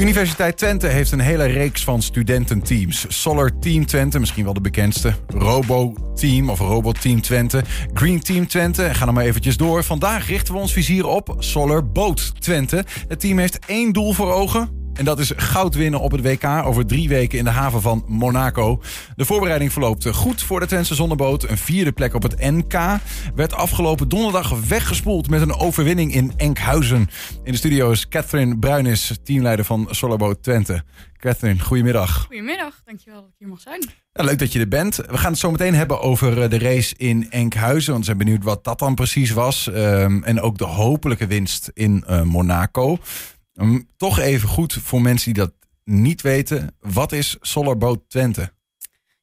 Universiteit Twente heeft een hele reeks van studententeams. Solar Team Twente, misschien wel de bekendste. Robo Team of Robot Team Twente. Green Team Twente. Ga nog maar eventjes door. Vandaag richten we ons vizier op Solar Boat Twente. Het team heeft één doel voor ogen. En dat is goud winnen op het WK over drie weken in de haven van Monaco. De voorbereiding verloopt goed voor de Twentse zonneboot. Een vierde plek op het NK. Werd afgelopen donderdag weggespoeld met een overwinning in Enkhuizen. In de studio is Catherine Bruinis, teamleider van Solarboot Twente. Catherine, goedemiddag. Goedemiddag, dankjewel dat ik hier mag zijn. Ja, leuk dat je er bent. We gaan het zo meteen hebben over eh, de race in Enkhuizen. Want we zijn benieuwd wat dat dan precies was. Um, en ook de hopelijke winst in uh, Monaco. Um, toch even goed voor mensen die dat niet weten. Wat is Solarboot Twente?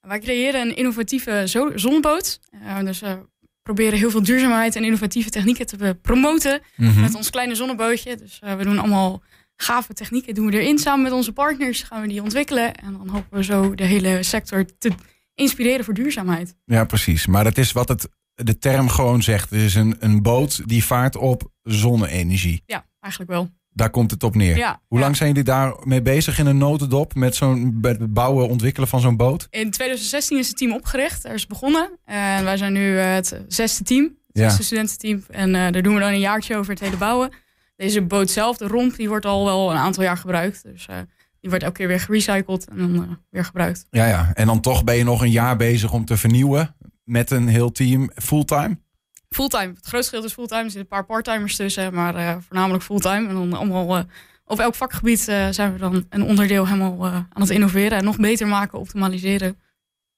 Wij creëren een innovatieve zonneboot. Uh, dus we proberen heel veel duurzaamheid en innovatieve technieken te promoten mm -hmm. met ons kleine zonnebootje. Dus uh, we doen allemaal gave technieken doen we erin. Samen met onze partners gaan we die ontwikkelen. En dan hopen we zo de hele sector te inspireren voor duurzaamheid. Ja, precies. Maar dat is wat het, de term gewoon zegt. Het is een, een boot die vaart op zonne-energie. Ja, eigenlijk wel. Daar komt het op neer. Ja, Hoe lang zijn jullie daarmee bezig in een notendop met zo'n met het bouwen, ontwikkelen van zo'n boot? In 2016 is het team opgericht. Daar is begonnen. En wij zijn nu uh, het zesde team. Het zesde studententeam. En uh, daar doen we dan een jaartje over het hele bouwen. Deze boot zelf, de romp, die wordt al wel een aantal jaar gebruikt. Dus uh, die wordt elke keer weer gerecycled en dan uh, weer gebruikt. Ja, ja. En dan toch ben je nog een jaar bezig om te vernieuwen met een heel team fulltime? Fulltime. Het grootste gedeelte is fulltime. Er zitten een paar parttimers tussen, maar uh, voornamelijk fulltime. En dan allemaal uh, op elk vakgebied uh, zijn we dan een onderdeel helemaal aan het innoveren en nog beter maken, optimaliseren.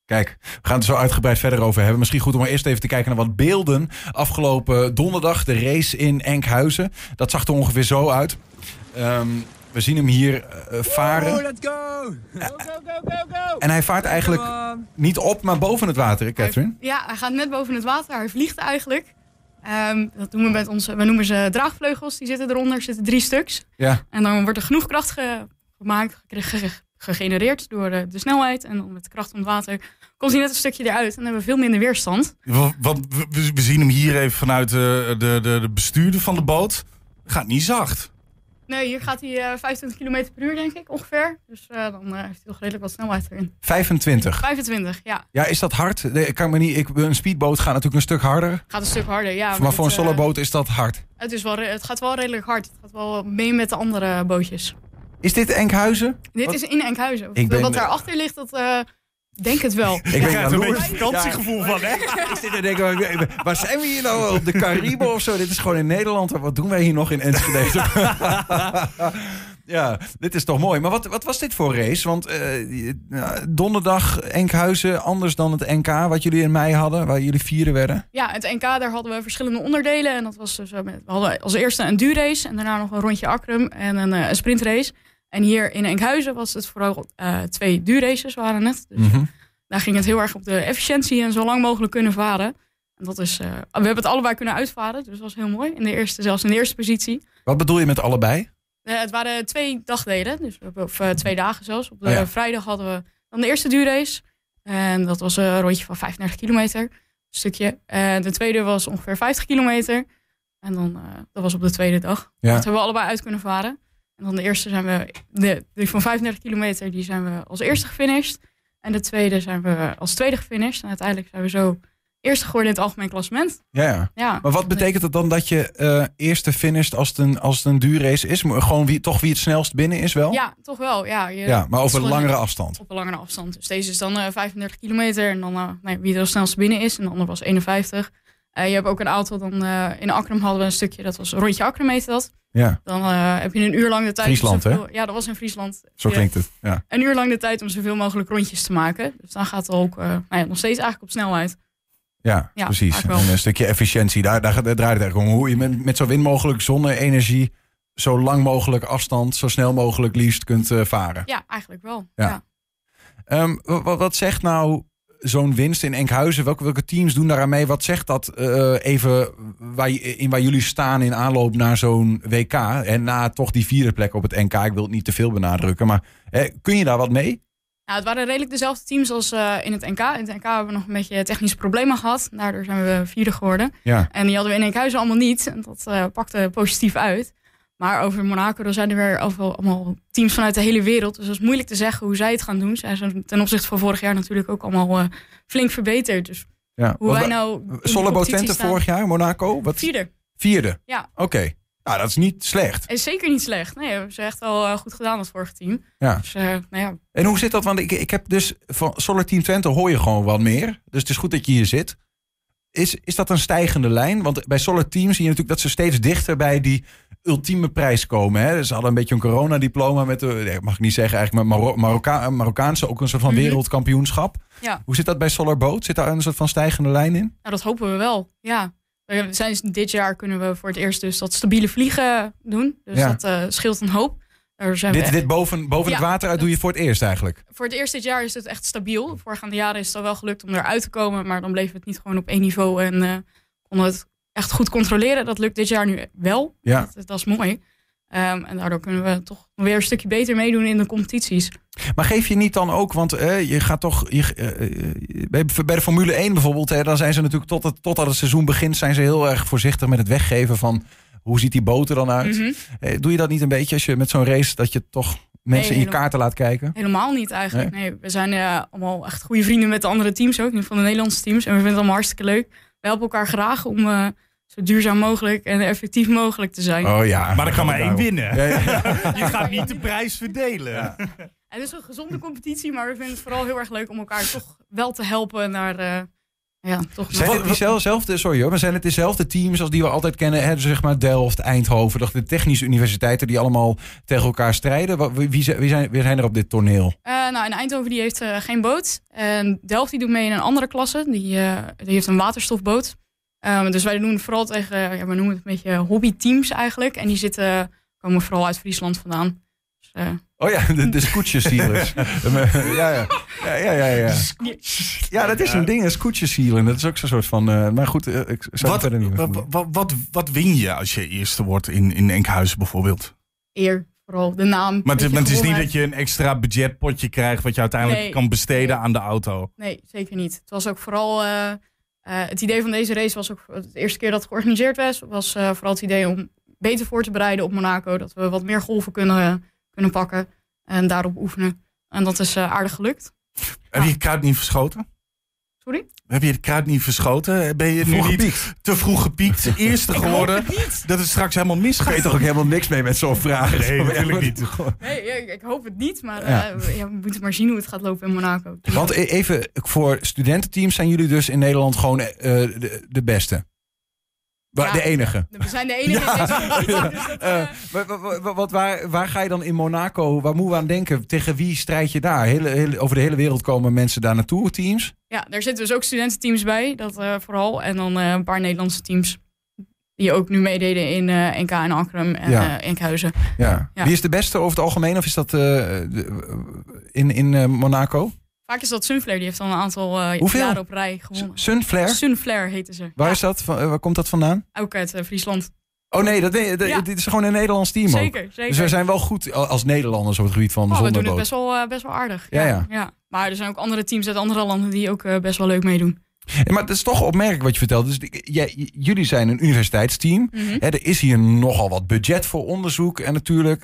Kijk, we gaan het zo uitgebreid verder over hebben. Misschien goed om maar eerst even te kijken naar wat beelden. Afgelopen donderdag de race in Enkhuizen. Dat zag er ongeveer zo uit. Um, we zien hem hier uh, varen. Oh, let's go! Go, go, go, go, go! En hij vaart eigenlijk niet op, maar boven het water, hè, Catherine? Hij, ja, hij gaat net boven het water. Hij vliegt eigenlijk. Um, dat doen we met onze, we noemen ze draagvleugels. Die zitten eronder, er zitten drie stuks. Ja. En dan wordt er genoeg kracht ge gemaakt, ge gegenereerd door de, de, snelheid. En dan met de kracht van het water komt hij net een stukje eruit. En dan hebben we veel minder weerstand. Want we, we zien hem hier even vanuit de, de, de, de bestuurder van de boot. Gaat niet zacht. Nee, hier gaat hij uh, 25 km per uur, denk ik, ongeveer. Dus uh, dan uh, heeft hij toch redelijk wat snelheid erin. 25? 25, ja. Ja, is dat hard? Nee, ik kan me niet, ik, een speedboot gaat natuurlijk een stuk harder. Gaat een stuk harder, ja. Maar, maar voor een solarboot is dat hard? Het, is wel, het gaat wel redelijk hard. Het gaat wel mee met de andere bootjes. Is dit Enkhuizen? Dit wat? is in Enkhuizen. Ik ben, wat daarachter ligt, dat... Denk het wel. Ik ben er een beetje vakantiegevoel ja. van, hè? Ik zit te denken, waar zijn we hier nou? Op de Cariben of zo? Dit is gewoon in Nederland. Wat doen wij hier nog in Enschede? ja, dit is toch mooi. Maar wat, wat was dit voor race? Want uh, donderdag Enkhuizen, anders dan het NK wat jullie in mei hadden, waar jullie vieren werden? Ja, het NK, daar hadden we verschillende onderdelen. En dat was dus, we hadden als eerste een duurrace en daarna nog een rondje Akrum en een, een sprintrace. En hier in Enkhuizen was het vooral uh, twee duurraces waren het. Dus Mhm. mm -hmm. daar ging het heel erg op de efficiëntie en zo lang mogelijk kunnen varen. En dat is, uh, we hebben het allebei kunnen uitvaren, dus dat was heel mooi. In de eerste, zelfs in de eerste positie. Wat bedoel je met allebei? Uh, het waren twee dagdelen, dus of twee dagen zelfs. Op de Oh ja. vrijdag hadden we dan de eerste duurrace. En dat was een rondje van 35 kilometer, een stukje. En de tweede was ongeveer 50 kilometer. En dan, dat was op de tweede dag. Ja. Dat hebben we allebei uit kunnen varen. En dan de eerste zijn we, de, die van 35 kilometer, die zijn we als eerste gefinished. En de tweede zijn we als tweede gefinished. En uiteindelijk zijn we zo eerste geworden in het algemeen klassement. Ja, ja. ja. Maar wat betekent het dan dat je uh, eerste finished als het een, als het een duurrace is? Gewoon wie, toch wie het snelst binnen is wel? Ja, toch wel. Ja, je, ja maar over een langere afstand. Op een langere afstand. Dus deze is dan uh, 35 kilometer. En dan uh, nee, wie er als snelst binnen is. En de ander was 51. Uh, je hebt ook een aantal, dan in Akram hadden we een stukje, dat was rondje Akram heette dat. Ja. Dan uh, heb je een uur lang de tijd. Friesland, zoveel, hè? Ja, dat was in Friesland. Zo klinkt het, ja. Een uur lang de tijd om zoveel mogelijk rondjes te maken. Dus dan gaat het ook uh, nou ja, nog steeds eigenlijk op snelheid. Ja, Ja, precies. En een stukje efficiëntie, daar, daar, draait het eigenlijk om. Hoe je met, met zo min mogelijk zonne-energie zo lang mogelijk afstand, zo snel mogelijk liefst kunt eh, varen. Ja, eigenlijk wel. Ja. Ehm, wa- wa- wat zegt nou zo'n winst in Enkhuizen? Welke, welke teams doen daaraan mee? Wat zegt dat eh, even waar, in waar jullie staan in aanloop naar zo'n WK? En na toch die vierde plek op het NK. Ik wil het niet te veel benadrukken, maar eh, kun je daar wat mee? Nou, het waren redelijk dezelfde teams als eh, in het NK. In het NK hebben we nog een beetje technische problemen gehad. Daardoor zijn we vierde geworden. Ja. En die hadden we in Enkhuizen allemaal niet. En dat eh, pakte positief uit. Maar over Monaco, dan zijn er weer overal allemaal teams vanuit de hele wereld. Dus dat is moeilijk te zeggen hoe zij het gaan doen. Zij zijn ten opzichte van vorig jaar natuurlijk ook allemaal eh, flink verbeterd. Dus Ja. hoe wij nou... competitie Twente vorig jaar, Monaco? Wat? Vierde. Vierde? Ja. Oké. Nou, dat is niet slecht. Is zeker niet slecht. Nee, hebben ze echt wel eh, goed gedaan, dat vorige team. Ja. Dus, eh, nou ja, En hoe zit dat? Want ik, ik heb dus van Solar Team Twente hoor je gewoon wat meer. Dus het is goed dat je hier zit. Is, is dat een stijgende lijn? Want bij Solar Team zie je natuurlijk dat ze steeds dichter bij die ultieme prijs komen. Hè? Ze hadden een beetje een coronadiploma met de, mag ik niet zeggen, eigenlijk met Maro Marokka Marokkaanse, ook een soort van Mhm. wereldkampioenschap. Ja. Hoe zit dat bij Solar Boat? Zit daar een soort van stijgende lijn in? nou, dat hopen we wel. Ja. We zijn, dit jaar kunnen we voor het eerst dus dat stabiele vliegen doen. Dus Ja. dat eh, scheelt een hoop. Zijn we Dit, dit boven, boven Ja, het water uit doe je voor het eerst eigenlijk. voor het eerst dit jaar is het echt stabiel. Voorgaande jaren is het al wel gelukt om eruit te komen. Maar dan bleef het niet gewoon op één niveau. En eh konden we het echt goed controleren. Dat lukt dit jaar nu wel. Ja. Dat, dat is mooi. Ehm, en daardoor kunnen we toch weer een stukje beter meedoen in de competities. Maar geef je niet dan ook, want je gaat toch. Je, eh, eh, bij, de Formule 1 bijvoorbeeld, hè, dan zijn ze natuurlijk tot het, totdat het seizoen begint, zijn ze heel erg voorzichtig met het weggeven van hoe ziet die boter dan uit. Mhm. Eh, doe je dat niet een beetje als je met zo'n race dat je toch mensen in je kaarten laat kijken? Helemaal niet eigenlijk. Nee, we zijn eh, allemaal echt goede vrienden met de andere teams ook. nu Van de Nederlandse teams. En we vinden het allemaal hartstikke leuk. We helpen elkaar graag om eh, zo duurzaam mogelijk en effectief mogelijk te zijn. Oh ja. Maar er kan maar één winnen. Ja, ja. Je gaat niet de prijs verdelen. Ja. En het is een gezonde competitie, maar we vinden het vooral heel erg leuk om elkaar toch wel te helpen naar. Ja, toch Zijn het diezelfde, sorry hoor, maar zijn het dezelfde teams als die we altijd kennen? Hè, dus zeg maar Delft, Eindhoven, de technische universiteiten die allemaal tegen elkaar strijden. Wat- Wie, wie, zijn, wie zijn wie zijn er op dit toneel? Eh, nou, in Eindhoven die heeft eh, geen boot. En Delft die doet mee in een andere klasse. Die, eh, die heeft een waterstofboot. Ehm, dus wij doen vooral tegen, ja, we noemen het een beetje hobbyteams eigenlijk. En die zitten, komen vooral uit Friesland vandaan. Dus, eh, Oh ja, de, de scootjesielers. ja, ja. Ja, ja, ja, ja. Ja, dat is een ding, een scootjesielen. Dat is ook zo'n soort van... eh, maar goed, eh, ik zou Wat, verder niet wat, wat, wat, wat win je als je eerste wordt in, in Enkhuizen bijvoorbeeld? eer, vooral de naam. Maar het, beetje maar het is niet dat je een extra budgetpotje krijgt... wat je uiteindelijk Nee. kan besteden Nee. aan de auto. Nee, zeker niet. Het was ook vooral. eh, eh, het idee van deze race was ook. De eerste keer dat het georganiseerd was, was eh, vooral het idee om beter voor te bereiden op Monaco. Dat we wat meer golven kunnen, kunnen pakken en daarop oefenen. En dat is eh, aardig gelukt. Heb je het kruid niet verschoten? Sorry? Heb je het kruid niet verschoten? Ben je nu Vroeg niet gepiekt. te vroeg gepiekt? Eerste geworden? Dat het straks helemaal Kan je misgaat? toch ook helemaal niks mee met zo'n vraag? Nee, natuurlijk niet. Nee, ja, ik hoop het niet, maar Ja. eh, ja, we moeten maar zien hoe het gaat lopen in Monaco. Want e- even, voor studententeams zijn jullie dus in Nederland gewoon eh, de, de beste? Ja. de enige? We zijn de enige in deze dus dat, wat, waar, waar ga je dan in Monaco, waar moeten we aan denken? Tegen wie strijd je daar? Hele, hele, over de hele wereld komen mensen daar naartoe, teams? ja, daar zitten dus ook studententeams bij, dat eh, vooral. En dan eh, een paar Nederlandse teams. Die ook nu meededen in eh, NK en Ankrum en Ja. Enkhuizen. Ja. Ja. Wie is de beste over het algemeen? Of is dat in, in Monaco? Vaak is dat Sunflare, die heeft al een aantal Hoeveel? jaren op rij gewonnen. Sunflare? Sunflare heette ze. Waar, Ja, is dat? Van, eh, waar komt dat vandaan? Ook uit eh, Friesland. Oh nee, dat, Ja. dit is gewoon een Nederlands team ook. Zeker, zeker. Dus wij zijn wel goed als Nederlanders op het gebied van de Oh, we doen het best wel, best wel aardig. Ja, ja. Maar er zijn ook andere teams uit andere landen die ook best wel leuk meedoen. Ja, maar het is toch opmerkelijk wat je vertelt. Dus die- jullie zijn een universiteitsteam. Mhm. Er is hier nogal wat budget voor onderzoek en natuurlijk.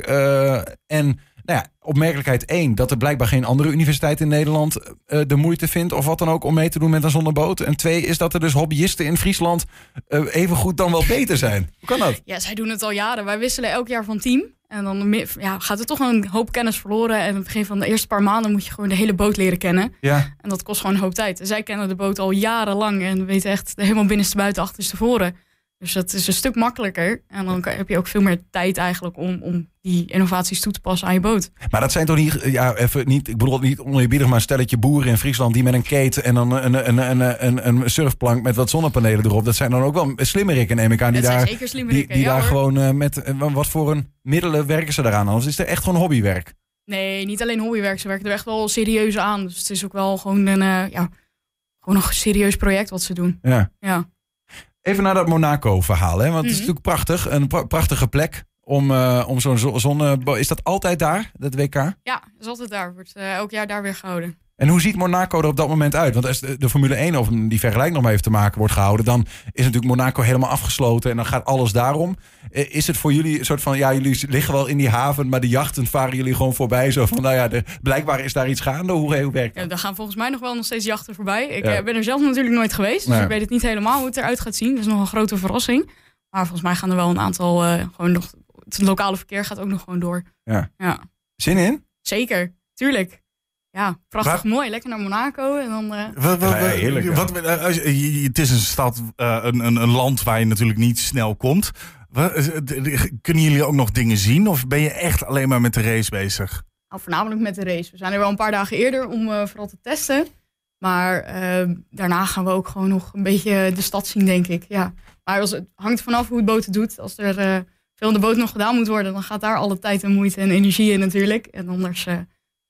en nou ja, opmerkelijkheid één, dat er blijkbaar geen andere universiteit in Nederland eh, de moeite vindt of wat dan ook om mee te doen met een zonneboot. En twee is dat er dus hobbyisten in Friesland eh, even goed dan wel beter zijn. Hoe kan dat? Ja, zij doen het al jaren. Wij wisselen elk jaar van team. En dan ja, gaat er toch een hoop kennis verloren. En aan het begin van de eerste paar maanden moet je gewoon de hele boot leren kennen. Ja, En dat kost gewoon een hoop tijd. En zij kennen de boot al jarenlang en weten echt helemaal binnenste buiten, achterste voren. Dus dat is een stuk makkelijker. En dan heb je ook veel meer tijd eigenlijk om, om die innovaties toe te passen aan je boot. maar dat zijn toch niet, ja, even niet, ik bedoel niet oneerbiedig, maar een stelletje boeren in Friesland die met een kate en dan een, een, een, een, een surfplank met wat zonnepanelen erop. Dat zijn dan ook wel slimmerikken, neem ik aan, die daar Die, die ja, daar hoor. gewoon eh, met eh, wat voor een middelen werken ze daaraan? Anders is het echt gewoon hobbywerk. Nee, niet alleen hobbywerk. Ze werken er echt wel serieus aan. Dus het is ook wel gewoon een, eh, ja, gewoon een serieus project wat ze doen. Ja. Ja. Even naar dat Monaco-verhaal, hè? want het is Mhm. natuurlijk prachtig. Een pra- prachtige plek om, eh, om zo'n zo- zonne. Is dat altijd daar, dat WK? Ja, is altijd daar. Wordt eh, elk jaar daar weer gehouden. En hoe ziet Monaco er op dat moment uit? Want als de, de Formule 1 of die vergelijking nog maar even te maken wordt gehouden, dan is natuurlijk Monaco helemaal afgesloten en dan gaat alles daarom. Eh, Is het voor jullie een soort van, ja, jullie liggen wel in die haven, maar de jachten varen jullie gewoon voorbij. Zo van, nou ja, de, blijkbaar is daar iets gaande. Hoe, hoe werkt Ja, dat? daar gaan volgens mij nog wel nog steeds jachten voorbij. Ik Ja. eh, ben er zelf natuurlijk nooit geweest, dus Nee. ik weet het niet helemaal hoe het eruit gaat zien. Dat is nog een grote verrassing. Maar volgens mij gaan er wel een aantal eh, gewoon nog. Het lokale verkeer gaat ook nog gewoon door. Ja. ja. Zin in? Zeker, tuurlijk. Ja, prachtig Waar- mooi. Lekker naar Monaco en dan. eh, Wat, wat, Ja, heerlijk, ja. wat- eh, als je- je- het is een stad, eh, een, een, een land waar je natuurlijk niet snel komt. Wat- eh, d- Kunnen jullie ook nog dingen zien? Of ben je echt alleen maar met de race bezig? nou, voornamelijk met de race. We zijn er wel een paar dagen eerder om eh, vooral te testen. Maar eh, daarna gaan we ook gewoon nog een beetje de stad zien, denk ik. Ja. Maar als, het hangt vanaf hoe het boot het doet. Als er eh, veel in de boot nog gedaan moet worden, dan gaat daar alle tijd en moeite en energie in natuurlijk. En anders eh,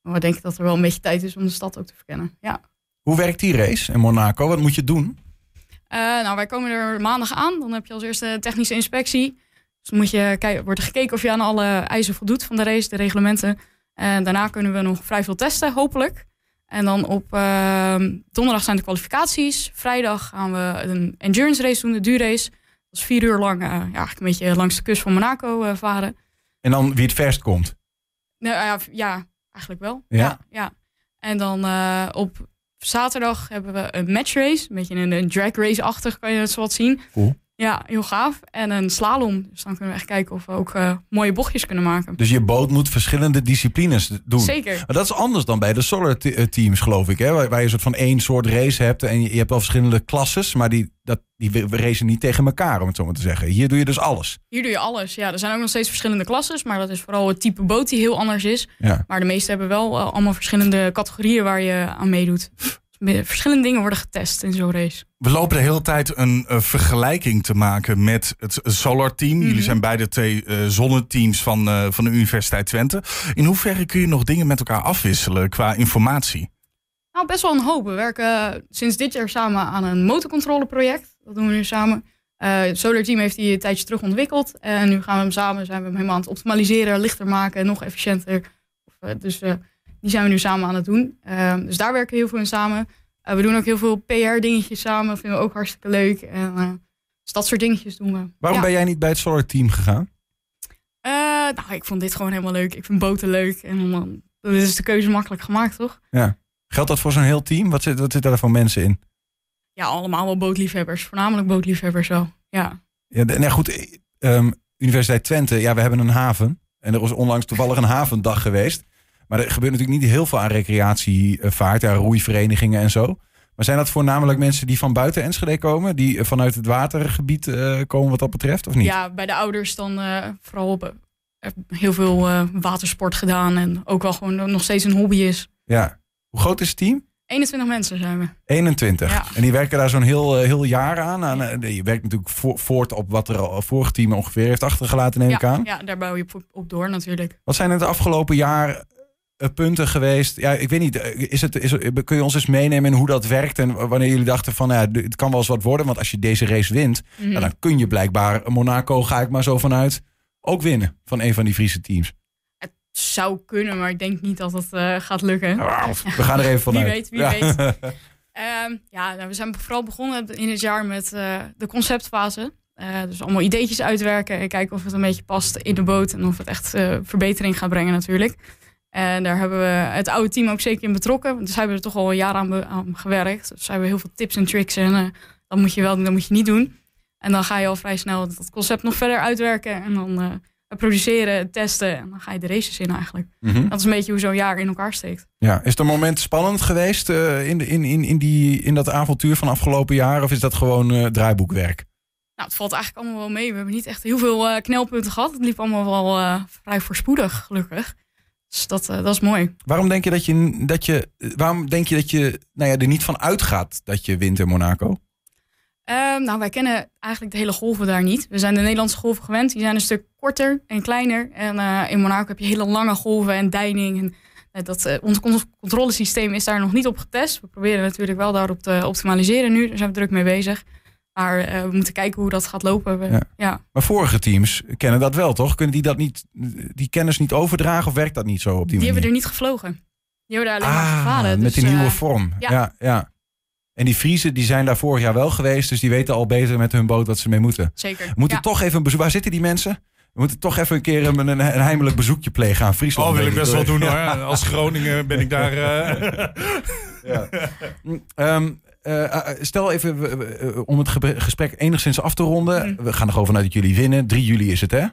maar denk ik dat er wel een beetje tijd is om de stad ook te verkennen. Ja. Hoe werkt die race in Monaco? Wat moet je doen? Eh, nou, wij komen er maandag aan. Dan heb je als eerste technische inspectie. Dus dan moet je kijken, wordt er gekeken of je aan alle eisen voldoet van de race, de reglementen. En daarna kunnen we nog vrij veel testen, hopelijk. En dan op eh, donderdag zijn de kwalificaties. Vrijdag gaan we een endurance race doen, de duurrace. Dat is vier uur lang, eh, ja, eigenlijk een beetje langs de kust van Monaco eh, varen. En dan wie het verst komt. Nou ja eigenlijk wel. Ja? ja. En dan eh, op zaterdag hebben we een matchrace. Een beetje een, een drag race-achtig, kan je het zo wat zien. Cool. Ja, heel gaaf. En een slalom. Dus dan kunnen we echt kijken of we ook eh, mooie bochtjes kunnen maken. Dus je boot moet verschillende disciplines doen. Zeker. Maar dat is anders dan bij de solar eh, teams, geloof ik. Hè? Waar, waar je een soort van één soort race hebt. En je, je hebt wel verschillende klasses. Maar die, dat, die racen niet tegen elkaar, om het zo maar te zeggen. Hier doe je dus alles. Hier doe je alles. Ja, er zijn ook nog steeds verschillende klasses. Maar dat is vooral het type boot die heel anders is. Ja. Maar de meeste hebben wel eh, allemaal verschillende categorieën waar je aan meedoet. Verschillende dingen worden getest in zo'n race. We lopen de hele tijd een eh, vergelijking te maken met het Solar Team. Mhm. Jullie zijn beide twee eh zonneteams van, eh, van de Universiteit Twente. In hoeverre kun je nog dingen met elkaar afwisselen qua informatie? Nou, best wel een hoop. We werken sinds dit jaar samen aan een motorcontroleproject. Dat doen we nu samen. Eh, het Solar Team heeft die een tijdje terug ontwikkeld. En nu gaan we hem samen, zijn we hem helemaal aan het optimaliseren, lichter maken, nog efficiënter. Of, eh, dus eh, die zijn we nu samen aan het doen. Eh, dus daar werken we heel veel in samen. Eh, we doen ook heel veel PR-dingetjes samen. Vinden we ook hartstikke leuk. En, eh, dus dat soort dingetjes doen we. Waarom Ja. ben jij niet bij het solar team gegaan? Eh, nou, ik vond dit gewoon helemaal leuk. Ik vind boten leuk. En dan, is de keuze makkelijk gemaakt, toch? Geldt dat voor zo'n heel team? Wat zit, wat zit daar voor mensen in? Ja, allemaal wel bootliefhebbers. Voornamelijk bootliefhebbers wel. Ja. Ja, de- nou goed, eh, ehm, Universiteit Twente, ja, we hebben een haven. En er was onlangs toevallig een havendag geweest. Maar er gebeurt natuurlijk niet heel veel aan recreatievaart, ja, roeiverenigingen en zo. Maar zijn dat voornamelijk mensen die van buiten Enschede komen? Die eh, vanuit het watergebied eh, komen wat dat betreft, of niet? Ja, bij de ouders dan eh, vooral op, heel veel watersport gedaan. En ook wel gewoon nog steeds een hobby is. Ja. Hoe groot is het team? 21 mensen zijn we. 21. Ja. En die werken daar zo'n heel, heel jaar aan. aan je werkt natuurlijk vo- voort op wat er al vorige team ongeveer heeft achtergelaten, neem ik Ja, aan. ja, daar bouw je op, op door natuurlijk. Wat zijn het afgelopen jaar punten geweest? Ja, ik weet niet. eh, Is het, is, kun je ons eens meenemen in hoe dat werkt? En wanneer jullie dachten van, ja, het kan wel eens wat worden. Want als je deze race wint, Mhm. ja, dan kun je blijkbaar Monaco, ga ik maar zo vanuit, ook winnen van een van die Friese teams. Het zou kunnen, maar ik denk niet dat het eh, gaat lukken. We gaan er even Wie vanuit. weet, wie Ja. weet. Ehm, ja, nou, we zijn vooral begonnen in het jaar met eh, de conceptfase. Eh, dus allemaal ideetjes uitwerken en kijken of het een beetje past in de boot. En of het echt eh, verbetering gaat brengen natuurlijk. En daar hebben we het oude team ook zeker in betrokken. Want dus hebben we er toch al een jaar aan, aan gewerkt. Dus hebben we heel veel tips en tricks. En eh, dat moet je wel doen, dat moet je niet doen. En dan ga je al vrij snel dat concept nog verder uitwerken. En dan eh, produceren, testen. En dan ga je de races in eigenlijk. Mhm. Dat is een beetje hoe zo'n jaar in elkaar steekt. Ja, is een moment spannend geweest eh, in, de, in, in, in, die, in dat avontuur van afgelopen jaar? Of is dat gewoon draaiboekwerk? Nou, het valt eigenlijk allemaal wel mee. We hebben niet echt heel veel knelpunten gehad. Het liep allemaal wel vrij voorspoedig, gelukkig. Dus dat, eh, dat is mooi. Waarom denk je dat je, dat je, waarom denk je, dat je nou ja, er niet van uitgaat dat je wint in Monaco? Ehm, nou, wij kennen eigenlijk de hele golven daar niet. We zijn de Nederlandse golven gewend. Die zijn een stuk korter en kleiner. En eh, in Monaco heb je hele lange golven en deining. En, eh, dat, eh, ons con- controlesysteem is daar nog niet op getest. We proberen natuurlijk wel daarop te optimaliseren nu. Daar zijn we druk mee bezig. Maar eh, we moeten kijken hoe dat gaat lopen. We- Ja. ja. Maar vorige teams kennen dat wel, toch? Kunnen die dat niet, die kennis niet overdragen of werkt dat niet zo op die, Die hebben manier? er niet gevlogen. Die hebben daar alleen maar gevaren. Ah, met dus, die nieuwe eh, vorm. Ja. ja. ja, En die Friesen die zijn daar vorig jaar wel geweest. Dus die weten al beter met hun boot wat ze mee moeten. Zeker. We moeten Ja. toch even een bezoek. Waar zitten die mensen? We moeten toch even een keer een, een, een heimelijk bezoekje plegen aan Friesland. Oh, wil ik best wel doen hoor. Ja. Als Groningen ben ik daar... eh, Ja. Ehm, eh, eh, stel even, eh, om het gesprek enigszins af te ronden. Mhm. We gaan er gewoon vanuit dat jullie winnen. 3 juli is het, hè?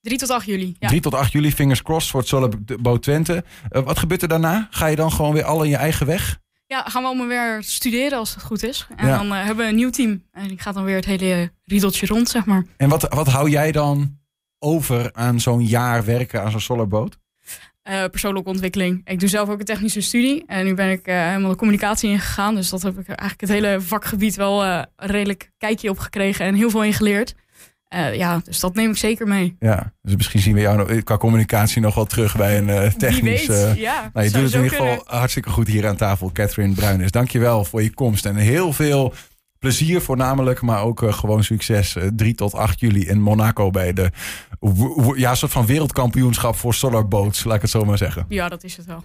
3 tot 8 juli. Ja. 3 tot 8 juli, fingers crossed voor het Solar Boot Twente. Eh, wat gebeurt er daarna? Ga je dan gewoon weer al in je eigen weg? ja, gaan we allemaal weer studeren als het goed is. En Ja. dan eh, hebben we een nieuw team. En die gaat dan weer het hele riedeltje rond, zeg maar. En wat, wat hou jij dan over aan zo'n jaar werken aan zo'n solarboot? Eh, persoonlijke ontwikkeling. Ik doe zelf ook een technische studie. En nu ben ik eh, helemaal de communicatie ingegaan. Dus dat heb ik eigenlijk het hele vakgebied wel eh, redelijk kijkje op gekregen. En heel veel in geleerd. Ja, dus dat neem ik zeker mee. Ja, dus misschien zien we jou nog- qua communicatie nog wel terug bij een technisch... Ja, Nou, je doet het in ieder geval hartstikke goed hier aan tafel, Catherine Bruines. Dankjewel voor je komst en heel veel plezier voornamelijk, maar ook eh, gewoon succes. Eh, 3 tot 8 juli in Monaco bij de ja, soort van wereldkampioenschap voor solarboats, laat ik het zo maar zeggen. Ja, dat is het wel.